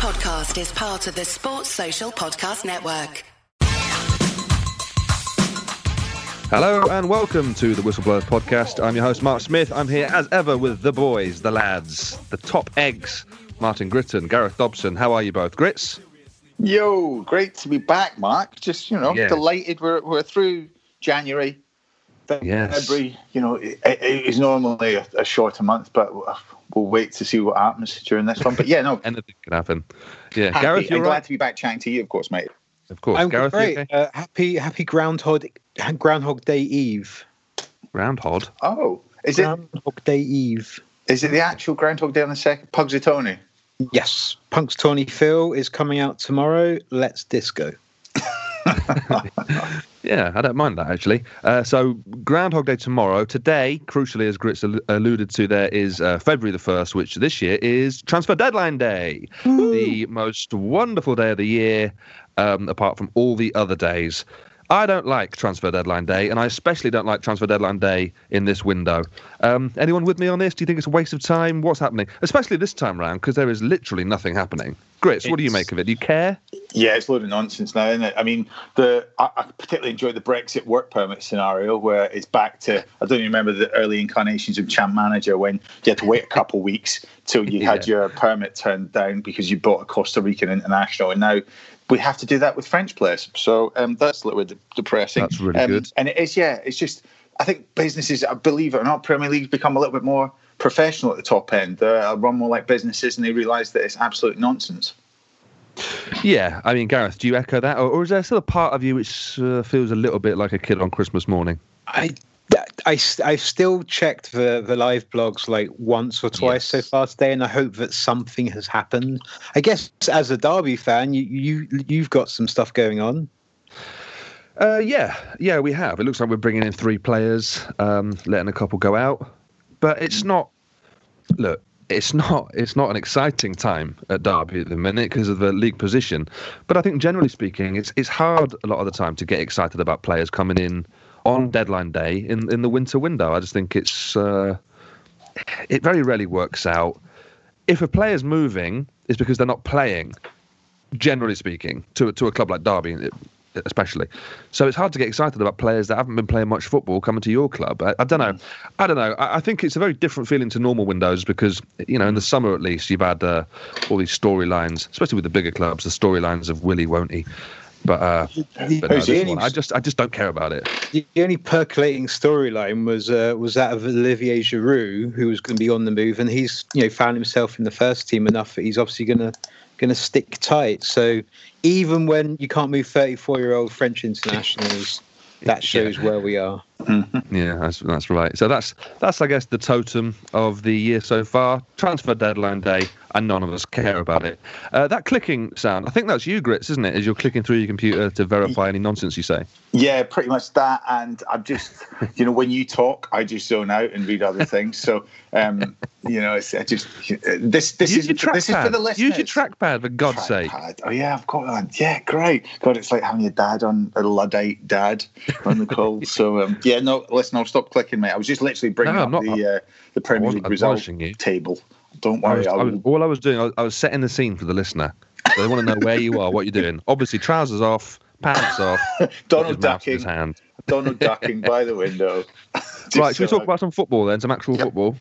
podcast is part of the Sports Social Podcast Network. Hello and welcome to the Whistleblowers Podcast. I'm your host, Mark Smith. I'm here as ever with the boys, the lads, the top eggs, Martin Gritton, Gareth Dobson. How are you both? Grits? Yo, great to be back, Mark. Just, you know, Yeah. delighted we're, we're through January. Yes. February, you know, it, it is normally a, a shorter month, but we'll wait to see what happens during this one. But yeah, no, Anything can happen. Yeah, happy, Gareth, I'm you're glad to be back chatting to you, of course, mate. Of course, I'm Gareth, you great. okay? Uh, happy Happy Groundhog Groundhog Day Eve. Groundhog. Oh, is it Groundhog Day Eve. is it the actual Groundhog Day on the second? Pugsy Tony. Yes, Punxsutawney Phil is coming out tomorrow. Let's disco. Yeah, I don't mind that actually. Uh, so Groundhog Day tomorrow. Today, crucially, as Grits al- alluded to, there is uh, February the first, which this year is Transfer Deadline Day, the most wonderful day of the year, um, apart from all the other days. I don't like Transfer Deadline Day, and I especially don't like Transfer Deadline Day in this window. Um, anyone with me on this? Do you think it's a waste of time? What's happening? Especially this time round, because there is literally nothing happening. Grits, what do you make of it? Do you care? Yeah, it's a load of nonsense now, isn't it? I mean, the I, I particularly enjoyed the Brexit work permit scenario where it's back to I don't even remember the early incarnations of Champ Manager when you had to wait a couple of weeks till you had your permit turned down because you bought a Costa Rican international, and now we have to do that with French players. So um, that's a little bit depressing. That's really Um, good. and it is, yeah, it's just I think businesses, I believe it or not, Premier League's become a little bit more professional at the top end. They run more like businesses, and they realise that it's absolute nonsense. Yeah, I mean, Gareth, do you echo that, or, or is there still a part of you which uh, feels a little bit like a kid on Christmas morning? I, I, I've still checked the, the live blogs like once or twice so far today, and I hope that something has happened. I guess as a Derby fan, you, you you've got some stuff going on. Uh, yeah, yeah, we have. It looks like we're bringing in three players, um, letting a couple go out, but it's not. Look, it's not. It's not an exciting time at Derby at the minute because of the league position. But I think generally speaking, it's it's hard a lot of the time to get excited about players coming in on deadline day in in the winter window. I just think it's. Uh, it very rarely works out. If a player's moving, it's because they're not playing. Generally speaking, to to a club like Derby, especially. So it's hard to get excited about players that haven't been playing much football coming to your club. I, I don't know. I don't know. I, I think it's a very different feeling to normal windows because you know in the summer at least you've had uh, all these storylines, especially with the bigger clubs, the storylines of Willie, won't he? But, uh, but no, Who's this he? one, I just I just don't care about it. The only percolating storyline was uh, was that of Olivier Giroud, who was going to be on the move, and he's you know found himself in the first team enough that he's obviously going to going to stick tight. So even when you can't move 34 year old French internationals, that shows where we are. Yeah, that's that's right. So that's that's I guess the totem of the year so far. Transfer deadline day, and none of us care about it. Uh, that clicking sound, I think that's you, Grits, isn't it? As you're clicking through your computer to verify any nonsense you say. Yeah, pretty much that. And I'm just, you know, when you talk, I just zone out and read other things. So, um, you know, it's I just this this Use is this is for the listeners. Use your trackpad, for God's sake. Oh yeah, I've got one. Yeah, great. God, it's like having your dad on a luddite dad on the call. so um, yeah, no, listen, I'll stop clicking, mate. I was just literally bringing No, up not- the uh, the Premier League result you. table. Don't I worry, was, I I was, all I was doing, I was, I was setting the scene for the listener. So they want to know where you are, what you're doing. Obviously, trousers off, pants off, Donald mouth in his ducking, hand. Donald ducking by the window. Right, should we talk about some football then? Some actual Yep. football?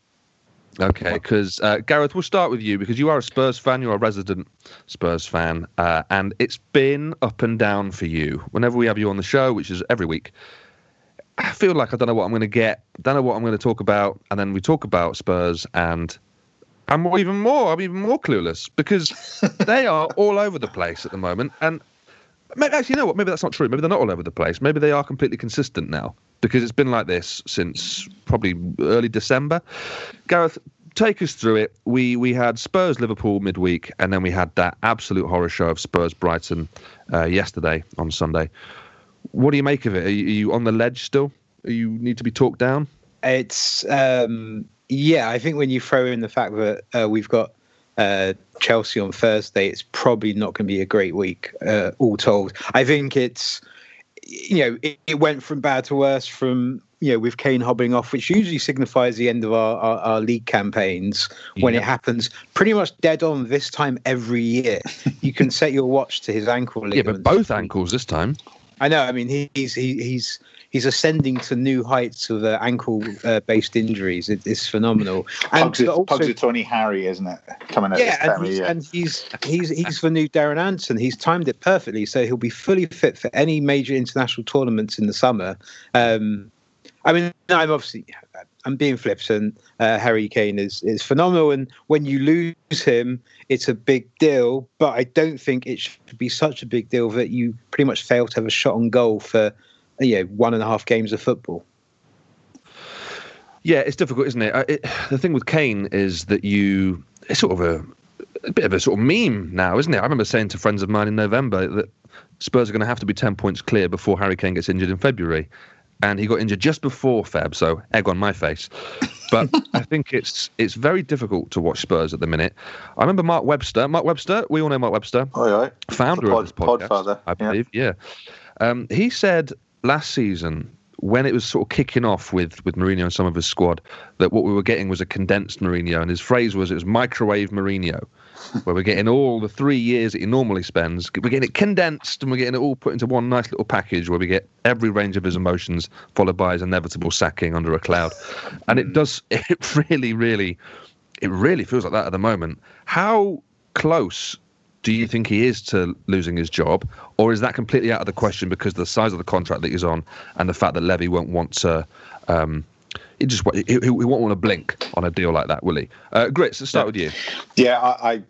Okay, because uh, Gareth, we'll start with you because you are a Spurs fan. You're a resident Spurs fan, uh, and it's been up and down for you. Whenever we have you on the show, which is every week, I feel like I don't know what I'm going to get, don't know what I'm going to talk about, and then we talk about Spurs, and I'm even more, I'm even more clueless because they are all over the place at the moment, and Maybe, actually, you know what? Maybe that's not true. Maybe they're not all over the place. Maybe they are completely consistent now because it's been like this since probably early December. Gareth, take us through it. We we had Spurs Liverpool midweek, and then we had that absolute horror show of Spurs Brighton uh, yesterday on Sunday. What do you make of it? Are you, are you on the ledge still? Are you need to be talked down? It's um, yeah. I think when you throw in the fact that uh, we've got uh, Chelsea on Thursday, it's probably not going to be a great week, uh, all told. I think it's you know, it, it, went from bad to worse from, you know, with Kane hobbling off, which usually signifies the end of our, our, our league campaigns when yeah. it happens pretty much dead on this time every year. you can set your watch to his ankle Yeah, but both ankles this time. I know. I mean, he, he's he, he's he's ascending to new heights of uh, ankle-based uh, injuries. It, it's phenomenal. And Pugs, also, Pugs Tony Harry, isn't it? Coming out yeah, and, he's, and he's he's he's the new Darren Anderton. He's timed it perfectly, so he'll be fully fit for any major international tournaments in the summer. Um, I mean, I'm obviously I'm being flippant. Uh, Harry Kane is is phenomenal, and when you lose him, it's a big deal. But I don't think it should be such a big deal that you pretty much fail to have a shot on goal for you know one and a half games of football. Yeah, it's difficult, isn't it? it the thing with Kane is that you it's sort of a, a bit of a sort of meme now, isn't it? I remember saying to friends of mine in November that Spurs are going to have to be ten points clear before Harry Kane gets injured in February, and he got injured just before Feb, so egg on my face. But I think it's it's very difficult to watch Spurs at the minute. I remember Mark Webster. Mark Webster, we all know Mark Webster, oh, yeah. founder pod, of this podcast, Podfather. I believe. Yeah, yeah. Um, he said last season when it was sort of kicking off with with Mourinho and some of his squad, that what we were getting was a condensed Mourinho, and his phrase was it was microwave Mourinho, where we're getting all the three years that he normally spends, we're getting it condensed, and we're getting it all put into one nice little package where we get every range of his emotions, followed by his inevitable sacking under a cloud, and it does, it really, really, it really feels like that at the moment. How close do you think he is to losing his job, or is that completely out of the question because of the size of the contract that he's on and the fact that Levy won't want to? Um, he just he, he, won't want to blink on a deal like that, will he? Uh, Grits, let's start with you. Yeah, I, I,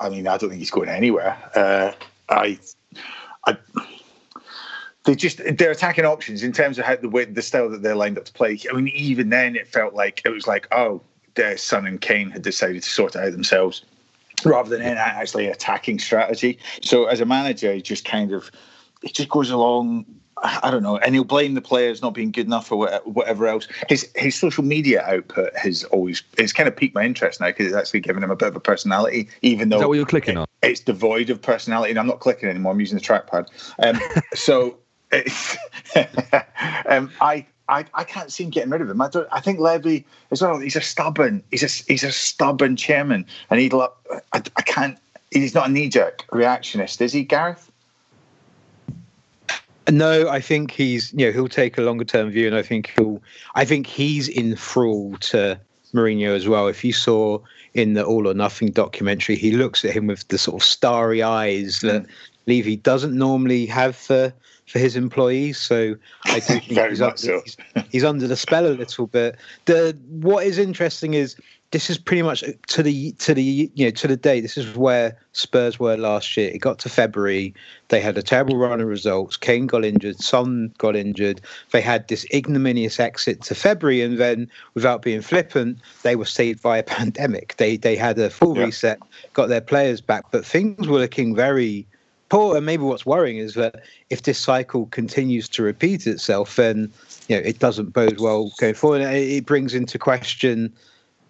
I mean, I don't think he's going anywhere. Uh, I, I, they just their attacking options in terms of how the way the style that they're lined up to play. I mean, even then, it felt like it was like, oh, their Son and Kane had decided to sort it out themselves rather than actually attacking strategy. So as a manager, he just kind of it just goes along. I don't know, and he'll blame the players not being good enough or whatever else. His his social media output has always it's kind of piqued my interest now because it's actually given him a bit of a personality, even though Is that what you're clicking it, on? It's devoid of personality, and I'm not clicking anymore. I'm using the trackpad. Um, so. um, I I, I can't see him getting rid of him. I don't. I think Levy is well. He's a stubborn. He's a he's a stubborn chairman, and he'd. I, I can't. He's not a knee jerk reactionist, is he, Gareth? No, I think he's. You know, he'll take a longer term view, and I think he'll. I think he's in thrall to Mourinho as well. If you saw in the All or Nothing documentary, he looks at him with the sort of starry eyes that mm. Levy doesn't normally have for for his employees. So I do think he's, under, so. he's, he's, under the spell a little bit. The what is interesting is this is pretty much to the to the you know to the day. This is where Spurs were last year. It got to February, they had a terrible run of results. Kane got injured, Son got injured. They had this ignominious exit to February, and then, without being flippant, they were saved by a pandemic. They they had a full yeah. reset, got their players back, but things were looking very poor. And maybe what's worrying is that if this cycle continues to repeat itself, then you know it doesn't bode well going forward. It brings into question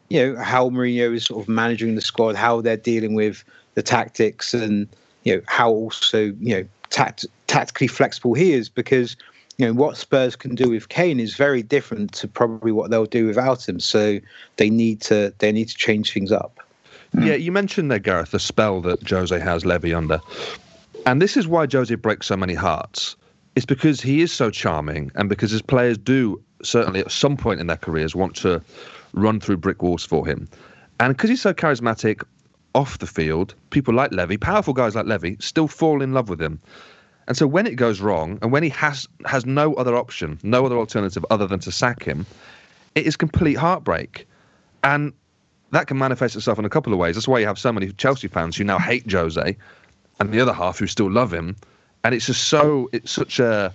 you know how Mourinho is sort of managing the squad, how they're dealing with the tactics, and you know how also you know tact- tactically flexible he is because you know what Spurs can do with Kane is very different to probably what they'll do without him. So they need to they need to change things up. Yeah, you mentioned there, Gareth, the spell that Jose has Levy under, and this is why Jose breaks so many hearts. It's because he is so charming, and because his players do certainly at some point in their careers want to run through brick walls for him. And because he's so charismatic off the field, people like Levy, powerful guys like Levy, still fall in love with him. And so when it goes wrong, and when he has has no other option, no other alternative other than to sack him, it is complete heartbreak. And that can manifest itself in a couple of ways. That's why you have so many Chelsea fans who now hate Jose, and the other half who still love him. And it's just so it's such a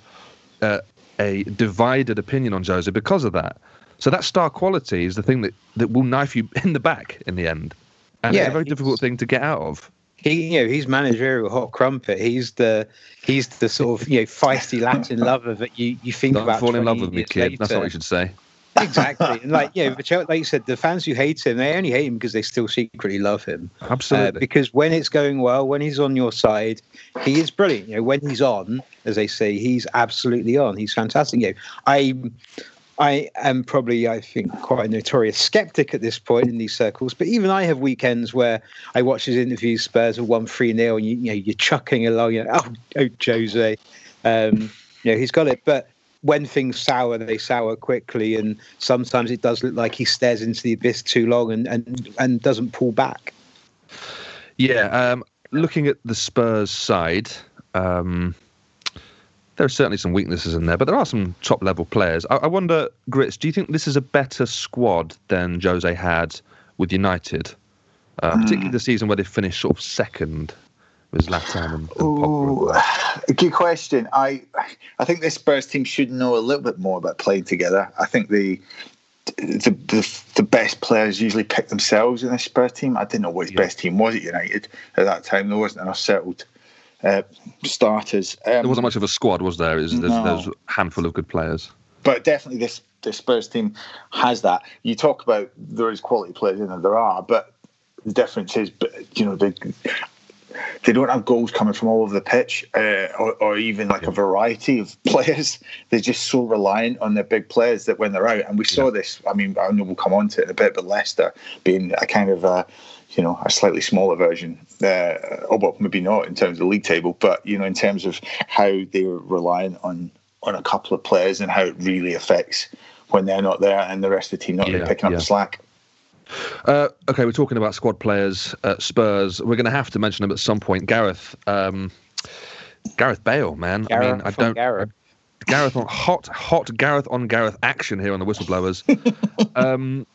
a, a divided opinion on Jose because of that. So that star quality is the thing that, that will knife you in the back in the end. And yeah, it's a very difficult thing to get out of. He, you know, he's managerial hot crumpet. He's the he's the sort of you know feisty Latin lover that you, you think Don't about. Fall in love with me, kid. Later. That's what we should say. exactly. And like, yeah, but like you said, the fans who hate him, they only hate him because they still secretly love him. Absolutely. Uh, because when it's going well, when he's on your side, he is brilliant. You know, when he's on, as they say, he's absolutely on. He's fantastic. You know, I I am probably, I think, quite a notorious skeptic at this point in these circles. But even I have weekends where I watch his interviews. Spurs have won three nil, and you, you, know you're chucking along. You know, oh, oh, Jose, um, you know he's got it. But when things sour, they sour quickly, and sometimes it does look like he stares into the abyss too long and and and doesn't pull back. Yeah, um, looking at the Spurs side. Um, there are certainly some weaknesses in there, but there are some top level players. I, I wonder, Grits, do you think this is a better squad than Jose had with United, uh, mm. particularly the season where they finished sort of second with Zlatan and, and Ooh, Good question. I I think this Spurs team should know a little bit more about playing together. I think the the, the, the best players usually pick themselves in this Spurs team. I didn't know what his yeah. best team was at United at that time. There wasn't enough settled uh, starters. Um, there wasn't much of a squad, was there? Is, there's, no. there's a handful of good players. But definitely, this the Spurs team has that. You talk about there is quality players in there, there are, but the difference is, you know, they they don't have goals coming from all over the pitch, uh, or, or, even like a variety of players. They're just so reliant on their big players that when they're out, and we saw yeah. this. I mean, I know we'll come on to it in a bit, but Leicester being a kind of a you know, a slightly smaller version. Uh, oh, well, maybe not in terms of the league table, but you know, in terms of how they were reliant on on a couple of players and how it really affects when they're not there and the rest of the team not yeah, really picking up the slack. Uh, okay, we're talking about squad players at Spurs. We're going to have to mention them at some point. Gareth, um, Gareth Bale, man. Gareth I mean, I don't. Gareth. Gareth on hot, hot Gareth on Gareth action here on the Whistleblowers. um,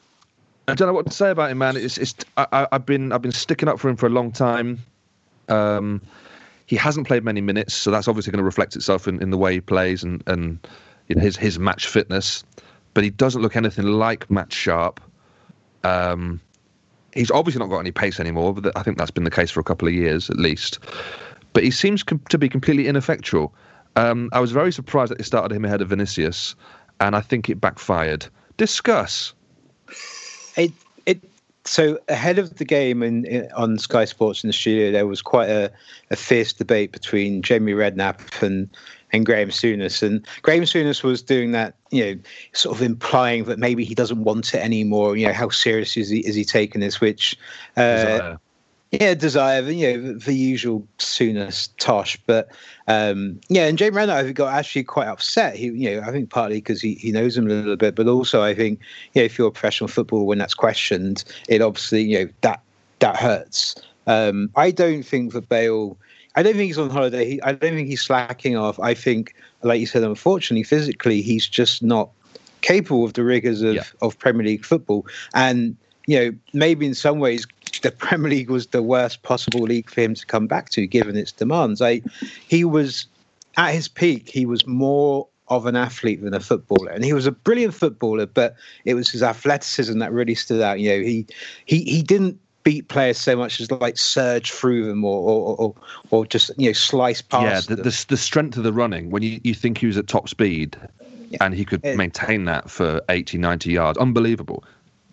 I don't know what to say about him, man. It's, it's I, have been I've been sticking up for him for a long time. Um, he hasn't played many minutes, so that's obviously going to reflect itself in, in the way he plays and and you know, his his match fitness. But he doesn't look anything like match sharp. Um, he's obviously not got any pace anymore, but I think that's been the case for a couple of years at least. But he seems com- to be completely ineffectual. Um, I was very surprised that they started him ahead of Vinicius, and I think it backfired. Discuss. It it so ahead of the game in, in, on Sky Sports in the studio, there was quite a, a fierce debate between Jamie Redknapp and and Graham Souness. And Graham Souness was doing that, you know, sort of implying that maybe he doesn't want it anymore. You know, how serious is he is he taking this? Which uh, yeah, desire, you know, the usual Souness tosh. But um, yeah, and Jamie Redknapp, I got actually quite upset. He, you know, I think partly because he, he knows him a little bit, but also I think, you know, if you're a professional footballer, when that's questioned, it obviously, you know, that that hurts. Um, I don't think that Bale. I don't think he's on holiday. He, I don't think he's slacking off. I think, like you said, unfortunately, physically, he's just not capable of the rigors of, yeah. of Premier League football. And you know, maybe in some ways the Premier League was the worst possible league for him to come back to, given its demands. I, he was at his peak. He was more of an athlete than a footballer, and he was a brilliant footballer. But it was his athleticism that really stood out. You know, he he he didn't beat players so much as like surge through them or or, or, or just you know slice past. Yeah, the, the, the strength of the running when you, you think he was at top speed, yeah. and he could it, maintain that for 80, 90 yards, unbelievable.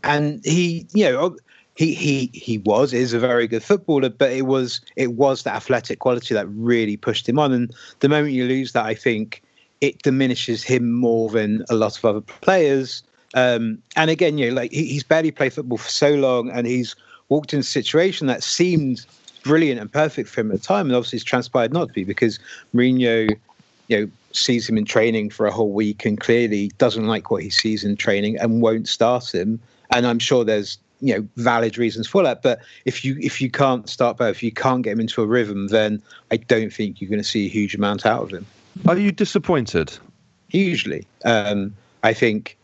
And he, you know, he he he was is a very good footballer, but it was it was that athletic quality that really pushed him on. And the moment you lose that, I think it diminishes him more than a lot of other players. Um, and again, you know, like he, he's barely played football for so long, and he's walked in a situation that seemed brilliant and perfect for him at the time, and obviously it's transpired not to be because Mourinho, you know, sees him in training for a whole week and clearly doesn't like what he sees in training and won't start him. And I'm sure there's you know valid reasons for that. But if you if you can't start both, if you can't get him into a rhythm, then I don't think you're going to see a huge amount out of him. Are you disappointed? Hugely. Um, I think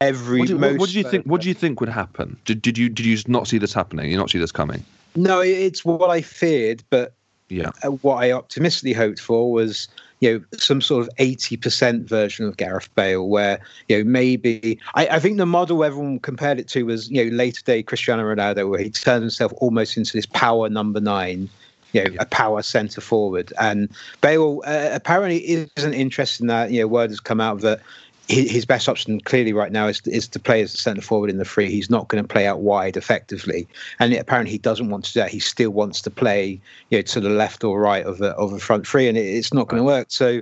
every. What, do, what, what do you think? What do you think would happen? Did, did you did you not see this happening? You not see this coming? No, it's what I feared, but yeah, uh, what I optimistically hoped for was you know some sort of 80% version of Gareth Bale where you know maybe I, I, think the model everyone compared it to was you know later day Cristiano Ronaldo where he turned himself almost into this power number nine you know, yeah. a power centre forward and Bale uh, apparently isn't interested in that you know word has come out that his best option clearly right now is, is to play as a centre forward in the free. He's not going to play out wide effectively, and apparently he doesn't want to do that. He still wants to play, you know, to the left or right of a of a front three, and it, it's not going to work. So,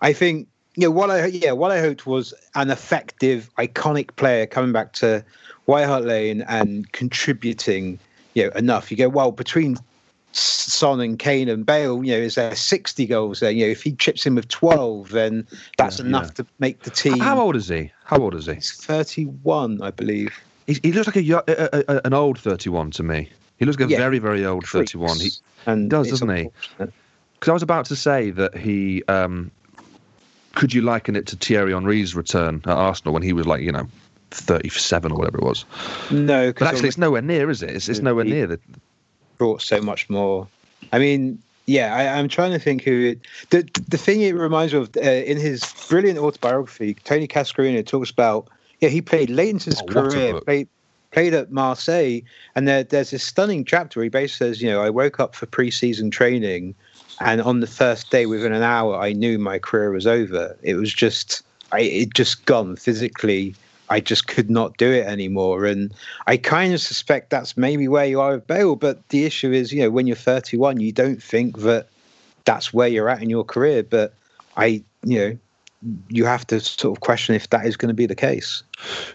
I think you know what I yeah what I hoped was an effective, iconic player coming back to White Hart Lane and contributing, you know, enough. You go well between Son and Kane and Bale, you know, is there 60 goals there? You know, if he chips in with 12, then that's yeah, enough yeah. to make the team. How old is he? How old is he? He's 31, I believe. He's, he looks like a, a, a, an old 31 to me. He looks like a yeah. very, very old 31. He, and does, doesn't he? Because I was about to say that he. Um, could you liken it to Thierry Henry's return at Arsenal when he was like, you know, 37 or whatever it was? No, but actually, it's nowhere near, is it? It's, it's nowhere near the, brought so much more. I mean, yeah, I, am trying to think who it. The the thing it reminds me of uh, in his brilliant autobiography, Tony Cascarino talks about. Yeah, he played late into his oh, career, played played at Marseille, and there, there's this stunning chapter where he basically says, you know, I woke up for pre-season training, and on the first day, within an hour, I knew my career was over. It was just, I it just gone physically I just could not do it anymore. And I kind of suspect that's maybe where you are with Bale. But the issue is, you know, when you're 31, you don't think that that's where you're at in your career. But I, you know, you have to sort of question if that is going to be the case.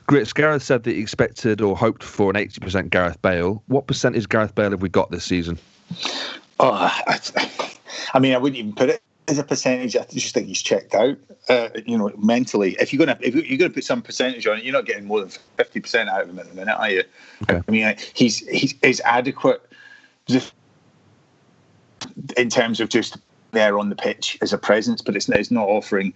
Grits, Gareth said that he expected or hoped for an 80% Gareth Bale. What percentage Gareth Bale have we got this season? Oh, I, I mean, I wouldn't even put it as a percentage, I just think he's checked out. Uh, you know, mentally, if you're gonna if you're gonna put some percentage on it, you're not getting more than fifty percent out of him at the minute, are you? Okay. I mean, he's he's is adequate in terms of just there on the pitch as a presence, but it's it's not offering.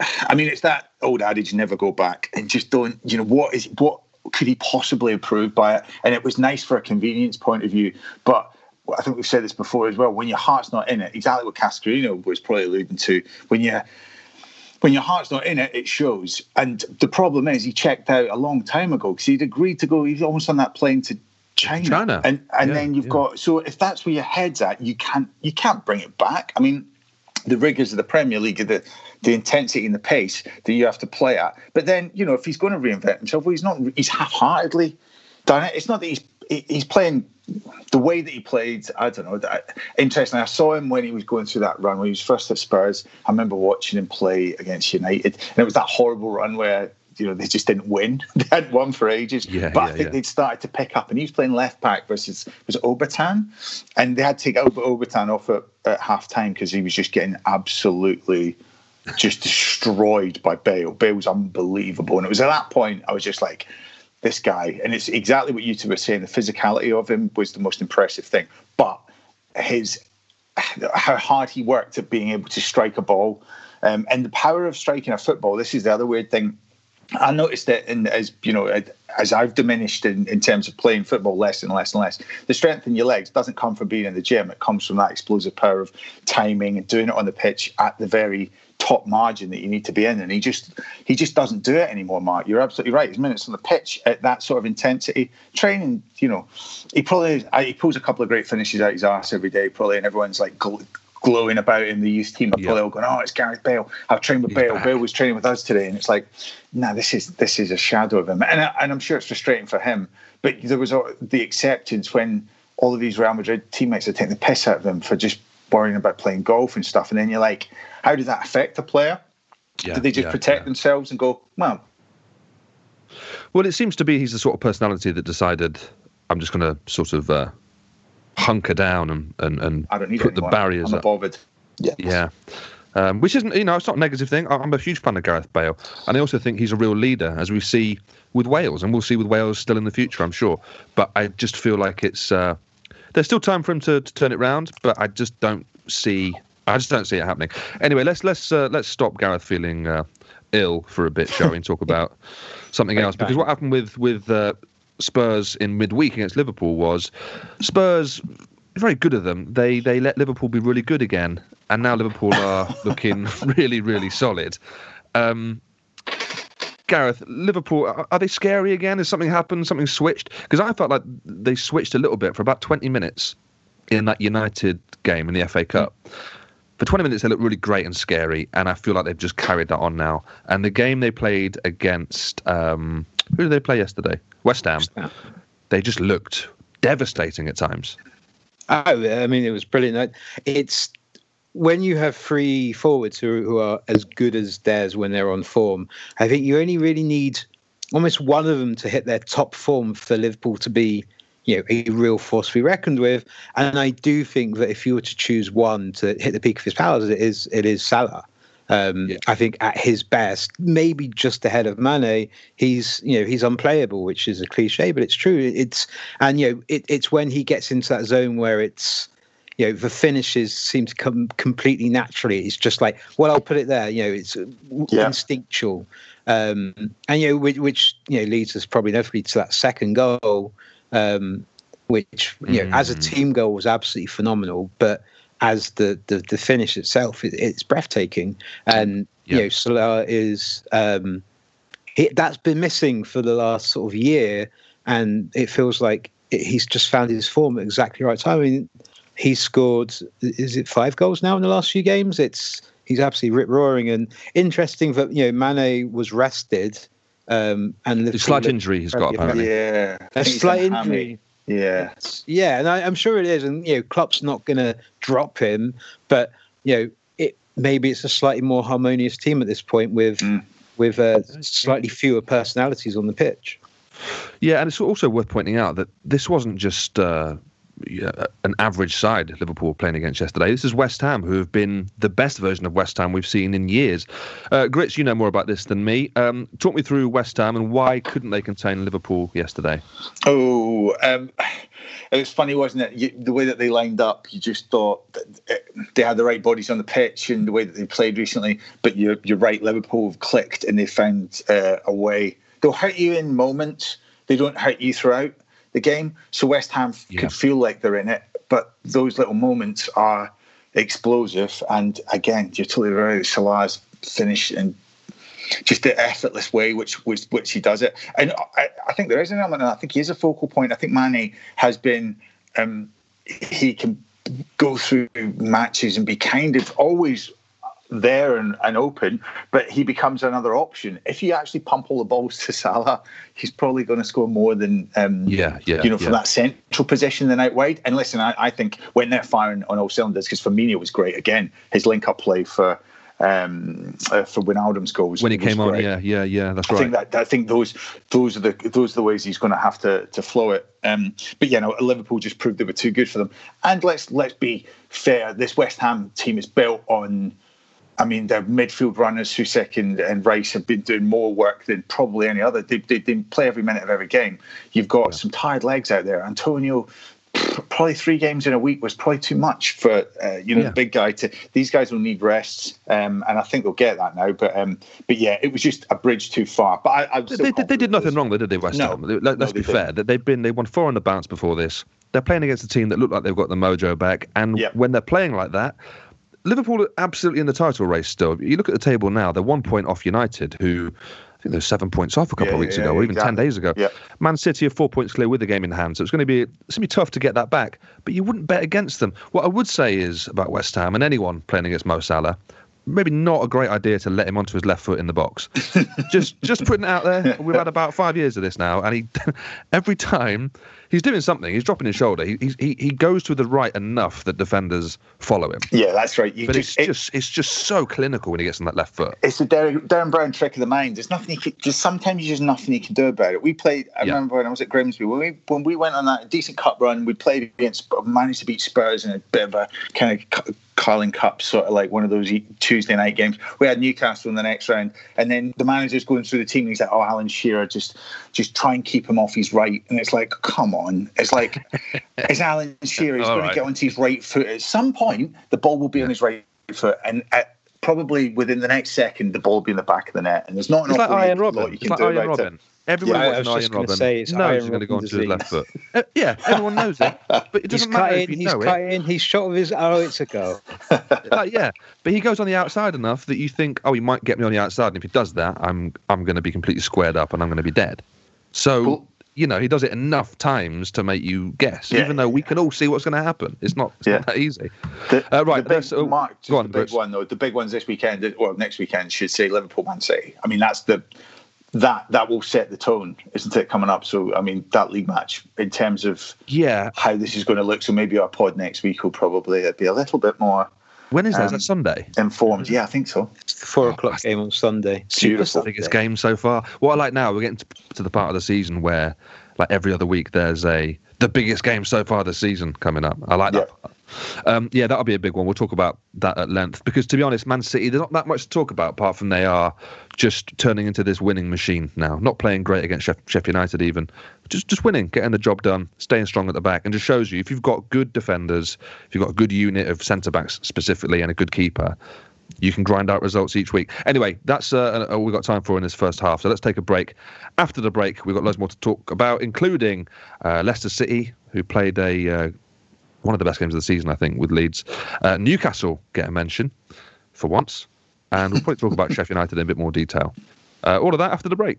I mean, it's that old adage: never go back, and just don't. You know what is what could he possibly improve by it? And it was nice for a convenience point of view, but I think we've said this before as well. When your heart's not in it, exactly what Cascarino was probably alluding to. When you when your heart's not in it, it shows. And the problem is, he checked out a long time ago because he'd agreed to go. He's almost on that plane to China, China. and and yeah, then you've yeah. got. So if that's where your head's at, you can't you can't bring it back. I mean, the rigors of the Premier League, the the intensity and the pace that you have to play at. But then you know, if he's going to reinvent himself, well, he's not. He's half-heartedly done it. It's not that he's he's playing the way that he played, I don't know. That, interestingly, I saw him when he was going through that run when he was first at Spurs. I remember watching him play against United, and it was that horrible run where you know they just didn't win. they had won for ages, yeah, but yeah, I think yeah. they'd started to pick up. And he was playing left back versus was Obertan, and they had to take Obertan off at, at half time because he was just getting absolutely just destroyed by Bale. Bale was unbelievable, and it was at that point I was just like this guy. And it's exactly what you two were saying. The physicality of him was the most impressive thing. But his how hard he worked at being able to strike a ball. Um, and the power of striking a football, this is the other weird thing. I noticed that in, as you know, as I've diminished in, in terms of playing football less and less and less, the strength in your legs doesn't come from being in the gym. It comes from that explosive power of timing and doing it on the pitch at the very top margin that you need to be in, and he just he just doesn't do it anymore. Mark, you're absolutely right. His minutes on the pitch at that sort of intensity training, you know, he probably he pulls a couple of great finishes out his ass every day, probably, and everyone's like glowing about in the youth team. Are probably all going, "Oh, it's Gareth Bale. I've trained with He's Bale. Back. Bale was training with us today," and it's like, "No, nah, this is this is a shadow of him," and I, and I'm sure it's frustrating for him. But there was the acceptance when all of these Real Madrid teammates are taking the piss out of him for just worrying about playing golf and stuff. And then you're like, how does that affect a player? Yeah, Do they just yeah, protect yeah. themselves and go, well? Well, it seems to be he's the sort of personality that decided, I'm just going to sort of uh, hunker down and, and, and I don't need put the barriers I'm up. Bothered. Yeah. Yeah. Um, which isn't, you know, it's not a negative thing. I'm a huge fan of Gareth Bale, and I also think he's a real leader, as we see with Wales, and we'll see with Wales still in the future, I'm sure. But I just feel like it's uh, there's still time for him to, to turn it round, but I just don't see. I just don't see it happening. Anyway, let's let's uh, let's stop Gareth feeling uh, ill for a bit, shall we, and talk about something else? Because what happened with with uh, Spurs in midweek against Liverpool was Spurs very good of them. They they let Liverpool be really good again, and now Liverpool are looking really really solid. Um, Gareth, Liverpool, are they scary again? Has something happened? Something switched? Because I felt like they switched a little bit for about 20 minutes in that United game in the FA Cup. for 20 minutes they looked really great and scary, and I feel like they've just carried that on now. And the game they played against um, who did they play yesterday? West Ham. They just looked devastating at times. Oh, I mean, it was brilliant. It's when you have three forwards who, who are as good as theirs when they're on form. I think you only really need almost one of them to hit their top form for Liverpool to be you know a real force to be reckoned with. And I do think that if you were to choose one to hit the peak of his powers, it is it is Salah. Um, yeah. I think at his best, maybe just ahead of Mane, he's you know he's unplayable, which is a cliche, but it's true. It's and you know it, it's when he gets into that zone where it's you know the finishes seem to come completely naturally. It's just like well, I'll put it there. You know, it's yeah. instinctual, um, and you know which, which, you know leads us probably inevitably to that second goal um, which you know, mm. as a mm. team goal was absolutely phenomenal, but as the the, the finish itself, it, it's breathtaking. And yep. you know, Salah is um, that's been missing for the last sort of year, and it feels like it, he's just found his form at exactly right time. I mean, he scored is it five goals now in the last few games? It's he's absolutely rip roaring and interesting that you know Mane was rested um, and a slight injury he's got apparently. Yeah, a slight injury. Yeah, yeah, and I, am sure it is. And you know, Klopp's not going to drop him, but you know, it maybe it's a slightly more harmonious team at this point with mm. with uh, slightly fewer personalities on the pitch. Yeah, and it's also worth pointing out that this wasn't just uh, an average side Liverpool playing against yesterday. This is West Ham, who have been the best version of West Ham we've seen in years. Uh, Grits, you know more about this than me. Um, talk me through West Ham and why couldn't they contain Liverpool yesterday? Oh, um, it was funny, wasn't it? You, the way that they lined up, you just thought they had the right bodies on the pitch and the way that they played recently. But you're, you're right, Liverpool have clicked and they found uh, a way. They'll hurt you in moments, they don't hurt you throughout the game. So West Ham yeah. could feel like they're in it, but those little moments are explosive. And again, you're totally right. Salah's finish and just the effortless way which which, which he does it. And I, I think there is an element, and I think he is a focal point. I think Mane has been. Um, he can go through matches and be kind of always there and, and open, but he becomes another option. If you actually pump all the balls to Salah, he's probably going to score more than um, yeah, yeah, you know, from that central position than out wide. And listen, I, I think when they're firing on all cylinders, because Firmino was great again, his link-up play for um, uh, for Wijnaldum's goals when he came great. on. Yeah, yeah, yeah, that's I right. Think that, I think those those are the those are the ways he's going to have to to flow it. Um, but you know, Liverpool just proved they were too good for them. And let's let's be fair, this West Ham team is built on I mean, their midfield runners, Soucek and, and Rice, have been doing more work than probably any other. They, they, they play every minute of every game. You've got yeah. some tired legs out there. Antonio, probably three games in a week was probably too much for uh, you know yeah. the big guy. To these guys will need rests, um, and I think they'll get that now. But um, but yeah, it was just a bridge too far. But I, they, they, they, did nothing wrong, did they? West no, Ham. Let, us no, be fair. That they've been they won four on the bounce before this. They're playing against a team that look like they've got the mojo back, and yep. when they're playing like that Liverpool are absolutely in the title race still. You look at the table now; they're one point off United, who I think they're seven points off a couple yeah, of weeks yeah, ago, or even exactly. ten days ago. Yeah. Man City are four points clear with the game in hand, so it's going to be it's going to be tough to get that back. But you wouldn't bet against them. What I would say is about West Ham and anyone playing against Mo Salah, maybe not a great idea to let him onto his left foot in the box. just just putting it out there. We've had about five years of this now, and he every time he's doing something. He's dropping his shoulder. He he he goes to the right enough that defenders follow him. Yeah, that's right. You but just, it's just it's just so clinical when he gets on that left foot. It's the Derren, Derren Brown trick of the mind. There's nothing you can just sometimes there's nothing you can do about it. We played. I yeah. remember when I was at Grimsby when we when we went on that decent cup run. We played against managed to beat Spurs in a bit of a kind of Carling Cup, sort of like one of those Tuesday night games. We had Newcastle in the next round, and then the manager's going through the team. And he's like, "Oh, Alan Shearer, just just try and keep him off his right." And it's like, "Come on!" It's like, is Alan Shearer is going right. to get onto his right foot at some point? The ball will be yeah. on his right foot, and at, probably within the next second, the ball will be in the back of the net, and there's not enough like Arjen Robben. You can it's do like Arjen Robben. It. Everyone yeah, wants an Arjen Robben. Say it's knows he's going to go onto his left foot. Uh, yeah, everyone knows it, but it doesn't he's matter if you he's know it. In, he's shot with his oh, it's a goal. like, yeah, but he goes on the outside enough that you think, oh, he might get me on the outside, and if he does that, I'm I'm going to be completely squared up and I'm going to be dead. So. you know, he does it enough times to make you guess, Yeah, even though we can all see what's going to happen. It's not, it's Yeah. not that easy. The, Uh, right, the big, oh, Mark, just go on, the big Bruce. one though. The big ones this weekend, or next weekend, should say Liverpool, Man City. I mean, that's the that that will set the tone, isn't it? Coming up, so I mean, that league match in terms of Yeah. how this is going to look. So maybe our pod next week will probably be a little bit more When is that? Is Um, that Sunday? informed. Yeah, I think so. It's the four Oh, o'clock that's- game on Sunday. Beautiful. biggest game so far. What I like now, we're getting to, to the part of the season where, like every other week, there's a the biggest game so far this season coming up. I like that. part. Um, yeah, that'll be a big one. We'll talk about that at length because, to be honest, Man City there's not that much to talk about apart from they are just turning into this winning machine now. Not playing great against Sheff- Sheffield United, even just just winning, getting the job done, staying strong at the back, and just shows you if you've got good defenders, if you've got a good unit of centre backs specifically, and a good keeper, you can grind out results each week. Anyway, that's uh, all we've got time for in this first half. So let's take a break. After the break, we've got loads more to talk about, including uh, Leicester City, who played a uh, one of the best games of the season, I think, with Leeds. Uh, Newcastle get a mention for once, and we'll probably talk about Sheffield United in a bit more detail. Uh, all of that after the break.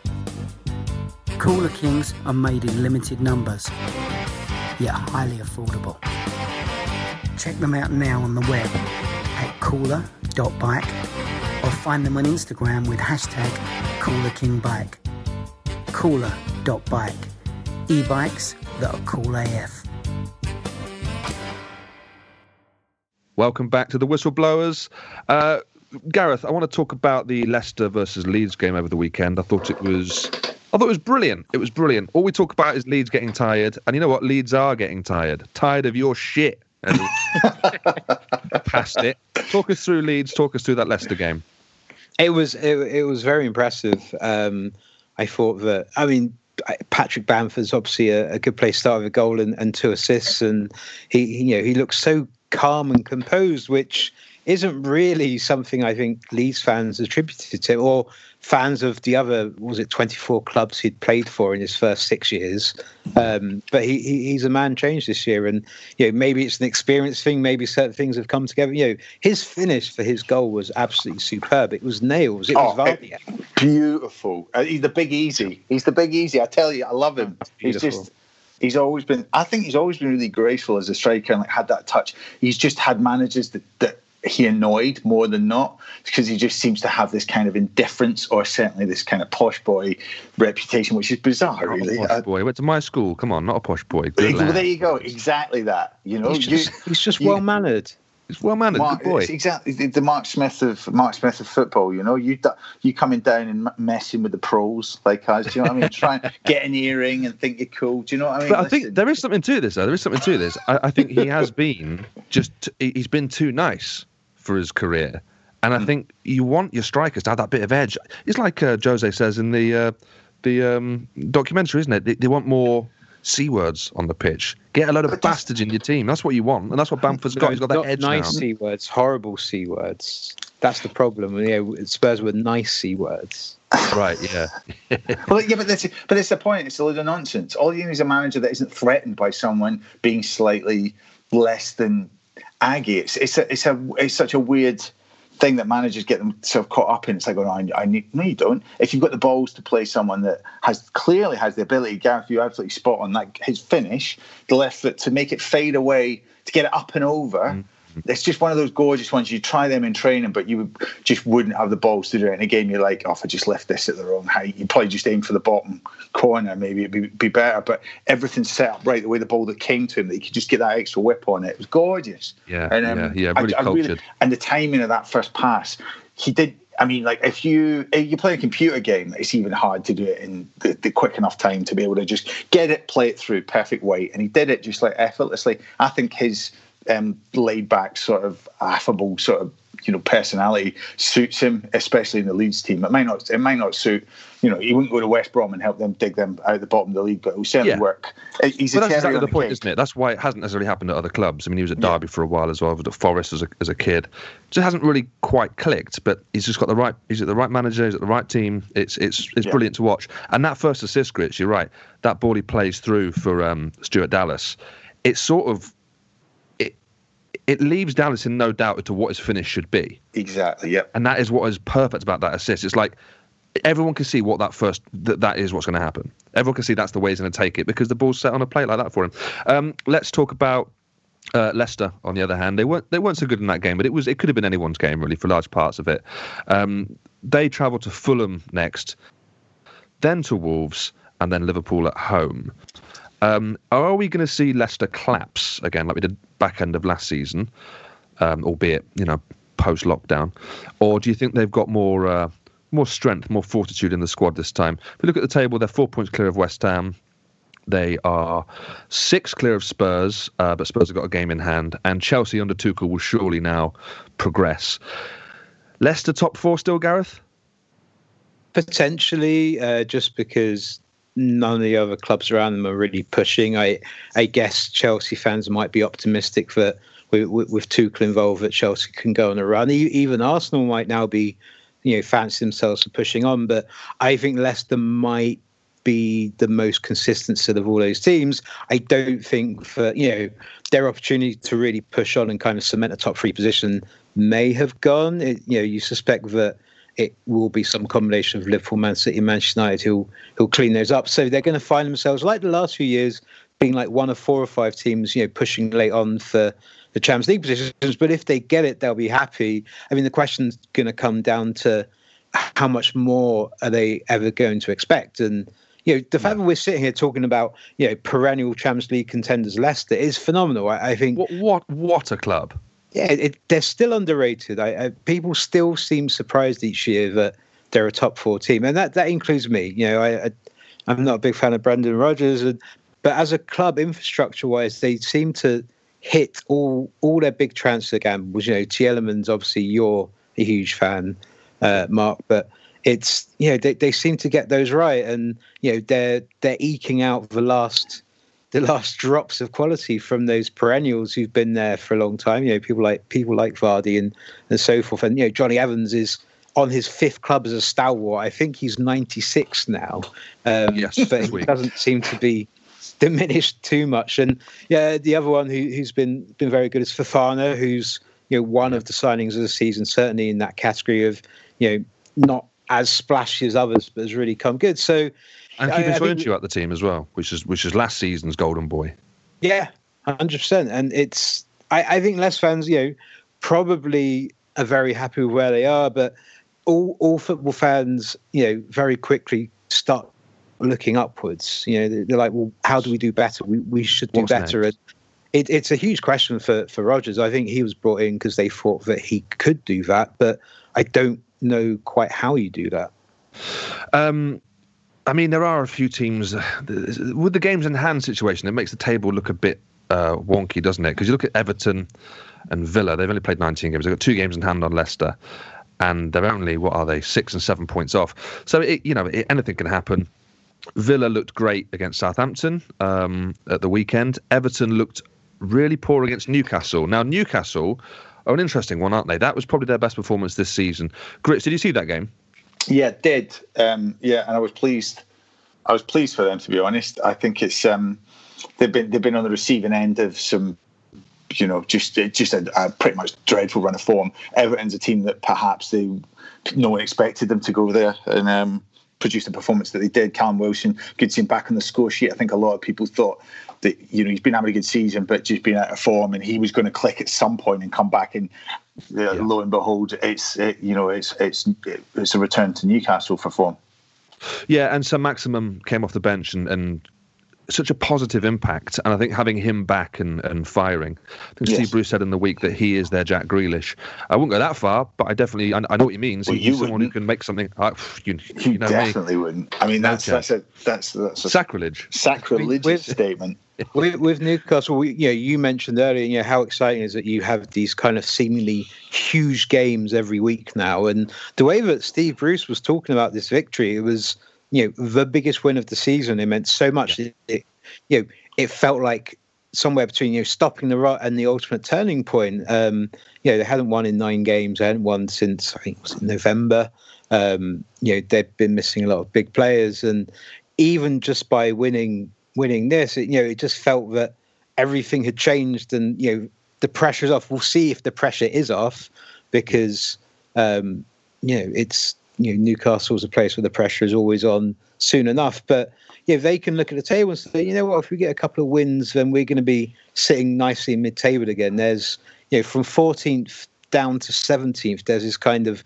Cooler Kings are made in limited numbers, yet highly affordable. Check them out now on the web at cooler.bike or find them on Instagram with hashtag CoolerKingBike. Cooler.bike. E-bikes that are cool AF. Welcome back to the Whistleblowers. Uh, Gareth, I want to talk about the Leicester versus Leeds game over the weekend. I thought it was, I thought it was brilliant. It was brilliant. All we talk about is Leeds getting tired, and you know what? Leeds are getting tired. Tired of your shit. Past it. Talk us through Leeds. Talk us through that Leicester game. It was it, it was very impressive. Um, I thought that I mean Patrick Bamford's obviously a, a good play start with a goal and, and two assists, and he, he you know he looks so calm and composed, which isn't really something I think Leeds fans attributed to, or fans of the other was it 24 clubs he'd played for in his first six years. Um, but he, he he's a man changed this year, and you know maybe it's an experience thing, maybe certain things have come together. You know his finish for his goal was absolutely superb. It was nails. It was Oh, Vardy. Beautiful. Uh, he's the big easy. He's the big easy. I tell you, I love him. He's just. He's always been. I think he's always been really graceful as a striker and like had that touch. He's just had managers that that he annoyed more than not because he just seems to have this kind of indifference or certainly this kind of posh boy reputation, which is bizarre, Not really. posh Uh, boy. He went to my school. Come on, not a posh boy. Good well, there you go. Exactly that. You know, He's you- just, he's just you- well mannered. He's well mannered. Good boy. exactly the, Mark Smith of Mark Smith of football. You know, you you coming down and messing with the pros like us. Do you know what I mean? Try and get an earring and think you're cool. Do you know what I mean? But I Listen, think there is something to this. Though. There is something to this. I, I think he has been just he's been too nice for his career, and I Hmm. think you want your strikers to have that bit of edge. It's like uh, Jose says in the uh, the um, documentary, isn't it? They, they want more c words on the pitch. Get a load of But that's- bastards in your team. That's what you want, and that's what Bamford's got. He's got that Not edge nice now. c words, horrible c words. That's the problem. Yeah, know, Spurs were nice c words. Right? Yeah. Well, yeah, but that's but that's the point. It's a load of nonsense. All you need is a manager that isn't threatened by someone being slightly less than Aggie. It's it's a, it's a it's such a weird thing that managers get themselves caught up in. It's like, oh, I, I need no, you don't. If you've got the balls to play someone that has clearly has the ability, Gareth, you absolutely spot on that his finish, the left foot to make it fade away, to get it up and over. Mm. It's just one of those gorgeous ones. You try them in training, but you just wouldn't have the balls to do it in a game. You're like, oh, if I just left this at the wrong height, you probably just aim for the bottom corner. Maybe it'd be, be better. But everything's set up right the way the ball that came to him, that he could just get that extra whip on it. It was gorgeous. Yeah, and, um, yeah, yeah, I- really I cultured. and the timing of that first pass, he did. I mean, like if you if you play a computer game, it's even hard to do it in the, the quick enough time to be able to just get it, play it through, perfect weight, and he did it just like effortlessly. I think his um, laid back, sort of affable, sort of you know personality suits him, especially in the Leeds team. It might not it might not suit. You know, he wouldn't go to West Brom and help them dig them out of the bottom of the league, but it will certainly Yeah. work. He's But a that's exactly the point, cake. isn't it? That's why it hasn't necessarily happened at other clubs. I mean, he was at Yeah. Derby for a while as well, was at Forest as a, as a kid. Just hasn't really quite clicked, but he's just got the right. He's at the right manager. He's at the right team. It's it's it's Yeah. brilliant to watch. And that first assist, Grits, you're right. That ball he plays through for um, Stuart Dallas. It's sort of it leaves Dallas in no doubt as to what his finish should be. Exactly. Yep. And that is what is perfect about that assist. It's like everyone can see what that first that that is what's going to happen. Everyone can see that's the way he's going to take it because the ball's set on a plate like that for him. Um, let's talk about uh, Leicester. On the other hand, they weren't they weren't so good in that game, but it was it could have been anyone's game really for large parts of it. Um, they travel to Fulham next, then to Wolves, and then Liverpool at home. Um, are we going to see Leicester collapse again, like we did back end of last season, um, albeit you know post lockdown, or do you think they've got more uh, more strength, more fortitude in the squad this time? If you look at the table, they're four points clear of West Ham. They are six clear of Spurs, uh, but Spurs have got a game in hand, and Chelsea under Tuchel will surely now progress. Leicester top four still, Gareth? Potentially, uh, just because none of the other clubs around them are really pushing. I I guess Chelsea fans might be optimistic that with, with, Tuchel involved, that Chelsea can go on a run. Even Arsenal might now be, you know, fancy themselves for pushing on. But I think Leicester might be the most consistent of all those teams. I don't think for you know their opportunity to really push on and kind of cement a top three position may have gone. It, you know, you suspect that it will be some combination of Liverpool, Man City, Manchester United who'll who'll clean those up. So they're going to find themselves like the last few years being like one of four or five teams, you know, pushing late on for the Champions League positions. But if they get it, they'll be happy. I mean, the question's going to come down to how much more are they ever going to expect? And you know, the fact that we're sitting here talking about you know perennial Champions League contenders Leicester is phenomenal. I, I think What what what a club! Yeah, it, they're still underrated. I, I, people still seem surprised each year that they're a top four team, and that, that includes me. You know, I, I I'm not a big fan of Brendan Rodgers, and, but as a club, infrastructure wise, they seem to hit all all their big transfer gambles. You know, Tielemans, obviously, you're a huge fan, uh, Mark, but it's you know they, they seem to get those right, and you know they're they're eking out the last the last drops of quality from those perennials who've been there for a long time. You know, people like people like Vardy and and so forth. And you know, Jonny Evans is on his fifth club as a stalwart. I think he's 96 now. Um, Yes, but he doesn't seem to be diminished too much. And yeah, the other one who, who's been been very good is Fofana, who's you know one of the signings of the season, certainly in that category of you know not as splashy as others, but has really come good. So And keeping Soyuncu at the team as well, which is which is last season's golden boy. Yeah, hundred percent. And it's I, I think less fans, you know, probably are very happy with where they are, but all all football fans, you know, very quickly start looking upwards. You know, they're- they're like, well, how do we do better? We we should do What's better. next? It, it's a huge question for for Rodgers. I think he was brought in because they thought that he could do that, but I don't know quite how you do that. Um, I mean, there are a few teams uh, with the games in hand situation. It makes the table look a bit uh, wonky, doesn't it? Because you look at Everton and Villa; they've only played 19 games. They've got two games in hand on Leicester, and they're only what are they six and seven points off. So it, you know, it, anything can happen. Villa looked great against Southampton um, at the weekend. Everton looked really poor against Newcastle. Now Newcastle are an interesting one, aren't they? That was probably their best performance this season. Grits, did you see that game? Yeah, it did. Um, yeah, and I was pleased. I was pleased for them to be honest. I think it's um, they've been they've been on the receiving end of some, you know, just just a, a pretty much dreadful run of form. Everton's a team that perhaps they no one expected them to go there and um, produce the performance that they did. Callum Wilson, good to see him back on the score sheet. I think a lot of people thought that you know he's been having a good season, but just been out of form, and he was going to click at some point and come back and uh, lo and behold, it's it, you know it's it's it's a return to Newcastle for form. Yeah, and Saint-Maximin came off the bench and, and such a positive impact. And I think having him back and, and firing, I think Yes. Steve Bruce said in the week that he is their Jack Grealish. I wouldn't go that far, but I definitely I, I know what he means. Well, He's you someone who wouldn't. can make something. Uh, I, you, You you know me, definitely wouldn't. I mean, No that's chance. that's a that's that's a sacrilege. sacrilegious With- statement. with, with, Newcastle, we, you know, you mentioned earlier, you know, how exciting is that you have these kind of seemingly huge games every week now, and the way that Steve Bruce was talking about this victory, it was, you know, the biggest win of the season. It meant so much. Yeah. It, you know, it felt like somewhere between you know stopping the rut and the ultimate turning point. Um, you know, they hadn't won in nine games. They hadn't won since I think it was in November. Um, you know, they've been missing a lot of big players, and even just by winning winning this, it, you know, it just felt that everything had changed, and you know, the pressure's off. We'll see if the pressure is off, because um, you know, it's you know, Newcastle's a place where the pressure is always on soon enough, but yeah, they can look at the table and say, you know what, if we get a couple of wins, then we're going to be sitting nicely mid-table again. There's, you know, from 14th down to 17th, there's this kind of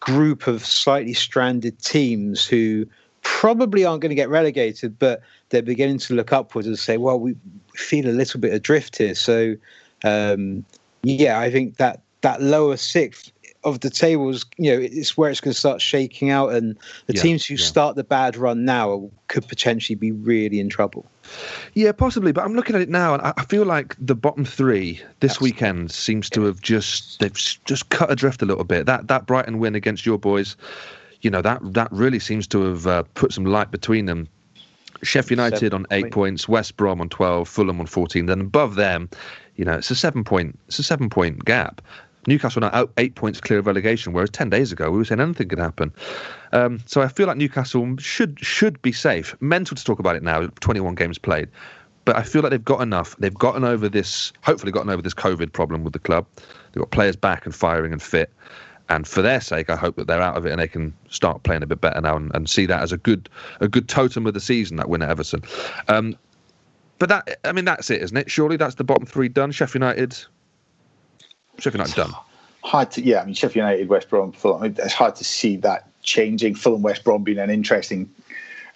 group of slightly stranded teams who probably aren't going to get relegated, but they're beginning to look upwards and say, well, we feel a little bit adrift here. So, um, yeah, I think that that lower sixth of the tables, you know, it's where it's going to start shaking out, and the yeah, teams who yeah. start the bad run now could potentially be really in trouble. Yeah, possibly. But I'm looking at it now, and I feel like the bottom three this weekend seems to have just they've just cut adrift a little bit. That that Brighton win against your boys, you know, that that really seems to have uh, put some light between them. Sheffield United seven on eight point. points, West Brom on twelve, Fulham on fourteen. Then above them, you know, it's a seven point it's a seven point gap. Newcastle are now eight points clear of relegation, whereas ten days ago we were saying anything could happen. Um, so I feel like Newcastle should should be safe. Mental to talk about it now. Twenty one games played, but I feel like they've got enough. They've gotten over this. Hopefully, gotten over this COVID problem with the club. They've got players back and firing and fit. And for their sake, I hope that they're out of it and they can start playing a bit better now and, and see that as a good a good totem of the season that win at Everton. Um, but that I mean that's it, isn't it? Surely that's the bottom three done. Sheffield United Sheffield United done. Hard to, yeah. I mean, Sheffield United, West Brom, Fulham. It's hard to see that changing. Fulham, West Brom being an interesting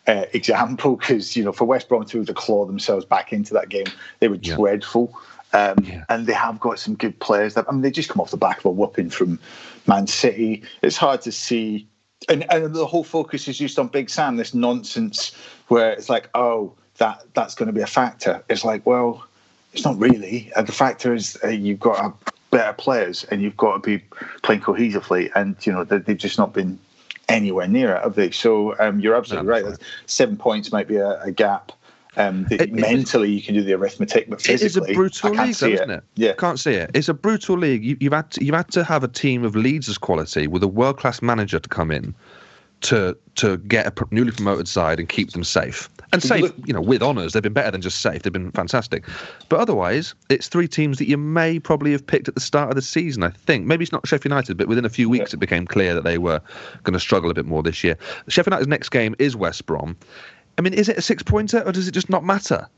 uh, example because you know for West Brom to, to claw themselves back into that game, they were yeah. dreadful. Um, yeah. And they have got some good players. That I mean, they just come off the back of a whooping from Man City. It's hard to see, and, and the whole focus is just on Big Sam. This nonsense where it's like, oh, that that's going to be a factor. It's like, well, it's not really. And the factor is uh, you've got a better players, and you've got to be playing cohesively. And you know they've just not been anywhere near it, have they? So um, you're absolutely right. right. Seven points might be a, a gap. Um, it, mentally, you can do the arithmetic, but physically, it is a brutal league, though, isn't it? Yeah, can't see it. It's a brutal league. You, have had to, you've had to have a team of Leeds' quality with a world class manager to come in to to get a newly promoted side and keep them safe and safe. You know, with honours, they've been better than just safe. They've been fantastic. But otherwise, it's three teams that you may probably have picked at the start of the season. I think maybe it's not Sheffield United, but within a few weeks, yeah. it became clear that they were going to struggle a bit more this year. Sheffield United's next game is West Brom. I mean, is it a six pointer or does it just not matter?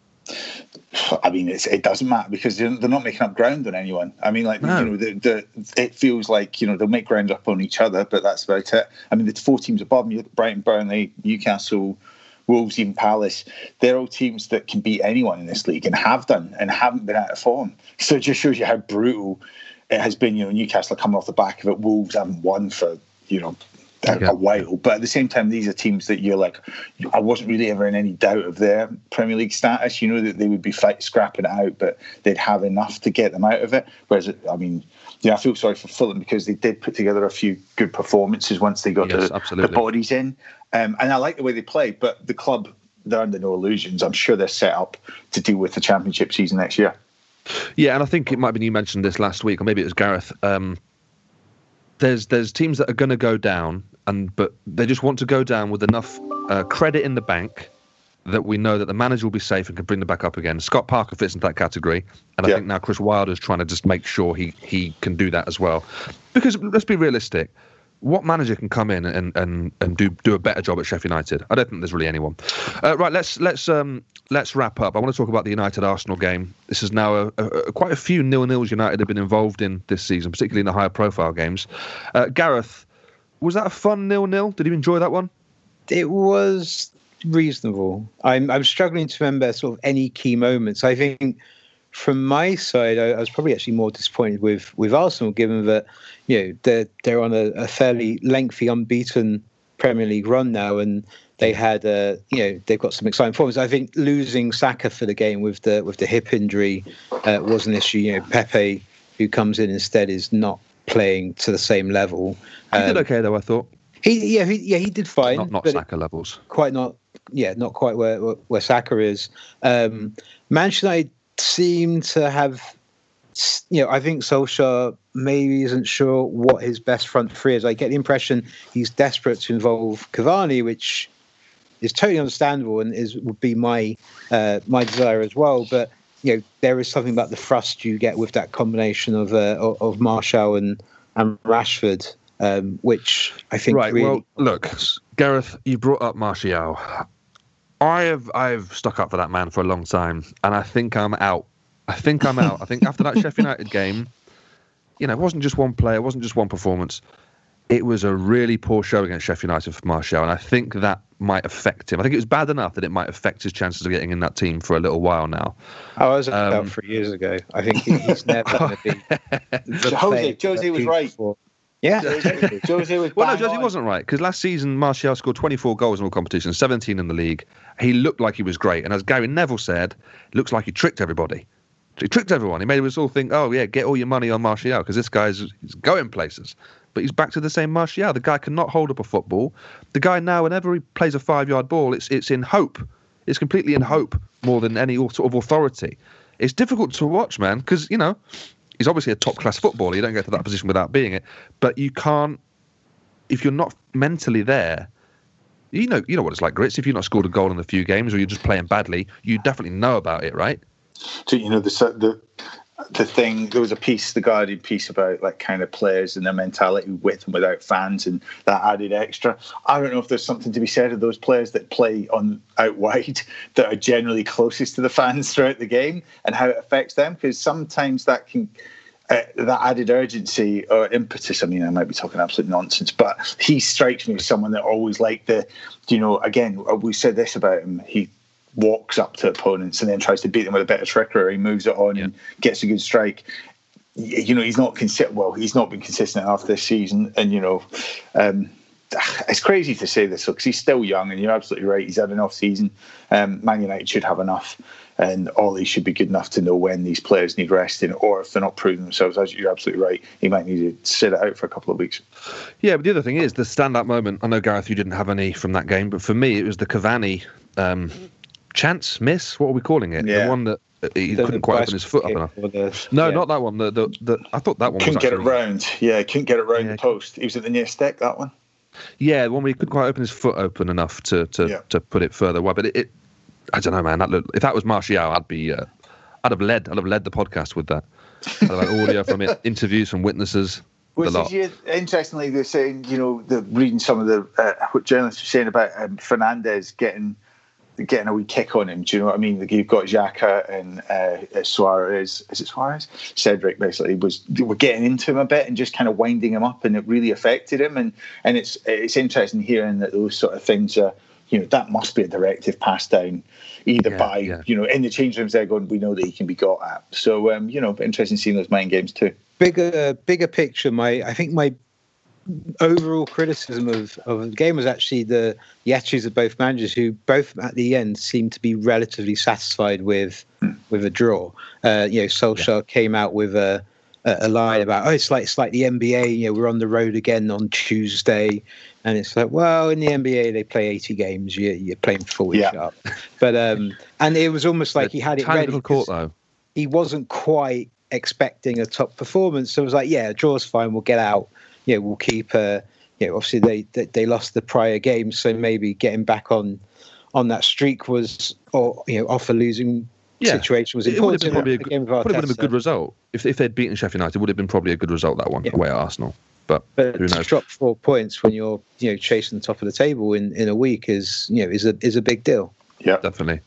I mean, it doesn't matter because they're, they're, not making up ground on anyone. I mean, like no. you know, the, the, it feels like you know they'll make ground up on each other, but that's about it. I mean, the four teams above me: Brighton, Burnley, Newcastle, Wolves, even Palace. They're all teams that can beat anyone in this league and have done and haven't been out of form. So it just shows you how brutal it has been. You know, Newcastle coming off the back of it. Wolves haven't won for you know a, yeah. a, while. But at the same time, these are teams that you're like, I wasn't really ever in any doubt of their Premier League status. You know that they would be fight, scrapping it out, but they'd have enough to get them out of it. Whereas, I mean, yeah, I feel sorry for Fulham because they did put together a few good performances once they got yes, the, the, bodies in. Um, and I like the way they play, but the club, they're under no illusions. I'm sure they're set up to deal with the championship season next year. Yeah, and I think it might have been you mentioned this last week, or maybe it was Gareth. Um, there's there's teams that are going to go down, and but they just want to go down with enough uh, credit in the bank that we know that the manager will be safe and can bring them back up again. Scott Parker fits into that category, and I think now Chris Wilder is trying to just make sure he he can do that as well. Because let's be realistic, what manager can come in and, and, and do do a better job at Sheffield United? I don't think there's really anyone. Uh, right, let's let's um, let's wrap up. I want to talk about the United Arsenal game. This is now a, a, quite a few nil nils United have been involved in this season, particularly in the higher profile games. Uh, Gareth, was that a fun nil nil? Did you enjoy that one? It was reasonable. I'm I'm struggling to remember sort of any key moments. I think from my side, I, I, was probably actually more disappointed with with Arsenal, given that you know they're they're on a, a fairly lengthy unbeaten Premier League run now, and they had uh, you know they've got some exciting forms. I think losing Saka for the game with the with the hip injury uh, was an issue. You know, Pepe, who comes in instead, is not playing to the same level. He did Um, okay though, I thought. He yeah he, yeah he did fine, Not not Saka levels. quite not yeah not quite where where, where Saka is. Um, Manchester United seem to have you know I think Solskjaer maybe isn't sure what his best front three is. I get the impression he's desperate to involve Cavani, which is totally understandable and is would be my uh, my desire as well. But you know there is something about the thrust you get with that combination of uh, of, Martial and and Rashford. Um, which I think Right. really Well, look, Gareth, you brought up Martial. I have I've stuck up for that man for a long time, and I think I'm out. I think I'm out. I think after that Sheffield United game, you know, it wasn't just one player, it wasn't just one performance. It was a really poor show against Sheffield United for Martial, and I think that might affect him. I think it was bad enough that it might affect his chances of getting in that team for a little while now. I was Um, about three years ago. I think he's never going to be. the Jose- Jose was right. thought. Yeah, Jose, Jose was Well, no, bang Josie on. wasn't right because last season Martial scored 24 goals in all competitions, 17 in the league. He looked like he was great, and as Gary Neville said, looks like he tricked everybody. He tricked everyone. He made us all think, "Oh yeah, get all your money on Martial because this guy's he's going places." But he's back to the same Martial. The guy cannot hold up a football. The guy now, whenever he plays a five-yard ball, it's it's in hope. It's completely in hope more than any sort of authority. It's difficult to watch, man, because you know he's obviously a top-class footballer. You don't get to that position without being it, but you can't if you're not mentally there, you know you know what it's like, Grits. If you've not scored a goal in a few games or you're just playing badly, you definitely know about it, right? So, you know the the the thing there was a piece the guardian piece about like kind of players and their mentality with and without fans and that added extra i don't know if there's something to be said of those players that play on out wide that are generally closest to the fans throughout the game and how it affects them because sometimes that can uh, that added urgency or impetus. I mean, I might be talking absolute nonsense, but he strikes me as someone that always like the, you know, again, we said this about him. He walks up to opponents and then tries to beat them with a bit of trickery. He moves it on and gets a good strike. You know, he's not consistent. Well, he's not been consistent enough this season, and you know, um, it's crazy to say this because he's still young, and you're absolutely right. He's had an off season. Um, Man United should have enough, and Ollie should be good enough to know when these players need resting, or if they're not proving themselves. As you're absolutely right, he might need to sit it out for a couple of weeks. Yeah, but the other thing is the stand-up moment. I know Gareth, you didn't have any from that game, but for me, it was the Cavani um, chance miss. What are we calling it? Yeah. The one that uh, he The- couldn't quite open his foot up enough. the- No, yeah. not that one. The, the, the I thought that one Couldn't get it round. Yeah, couldn't get it round Yeah. the post. He was at the near stick. That one. Yeah, the one where he couldn't quite open his foot open enough to to, Yeah. to put it further away. But it, it I don't know, man. That looked, if that was Martial, I'd be, uh, I'd have led, I'd have led the podcast with that. I'd have had audio from it, interviews from witnesses, Which is yeah, interestingly, they're saying you know the reading some of the uh, what journalists are saying about um, Fernandes getting getting a wee kick on him. Do you know what I mean? Like you've got Xhaka and uh, Suarez. Is it Suarez? Cedric basically was were getting into him a bit and just kind of winding him up, and it really affected him. And and it's it's interesting hearing that those sort of things are. You know that must be a directive passed down, either Yeah, by yeah. you know in the change rooms they're going. We know that he can be got at. So um, you know, interesting seeing those mind games too. bigger bigger picture my i think my overall criticism of, of the game was actually the the attitudes of both managers who both at the end seemed to be relatively satisfied with with a draw uh you know Solskjaer came out with a a line about oh it's like it's like the NBA you know we're on the road again on Tuesday and it's like well in the NBA they play 80 games you you're playing full Yeah. up but um and it was almost like he had it ready little court though. he wasn't quite expecting a top performance. So it was like, yeah, draw's fine. We'll get out. Yeah, we'll keep. Uh, you know, obviously they, they they lost the prior game, so maybe getting back on on that streak was, or you know, off a losing Yeah. situation was important. It would have been probably a, good, would have been a good result if if they'd beaten Sheffield United. Would have been probably a good result that one Yeah. away at Arsenal. But But who knows? drop four points when you're you know chasing the top of the table in, in a week is you know is a is a big deal. Yeah. Definitely.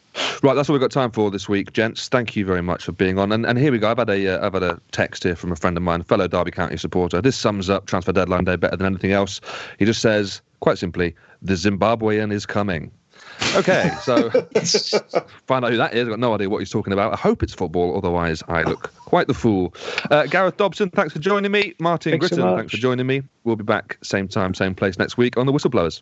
Right, that's all we've got time for this week, gents. Thank you very much for being on. And, and here we go. I've had a uh, I've had a text here from a friend of mine, fellow Derby County supporter. This sums up transfer deadline day better than anything else. He just says, quite simply, the Zimbabwean is coming. Okay, so find out who that is. I've got no idea what he's talking about. I hope it's football, otherwise I look quite the fool. Uh, Gareth Dobson, thanks for joining me. Martin Thanks Gritton, much. thanks for joining me. We'll be back same time, same place next week on the Whistleblowers.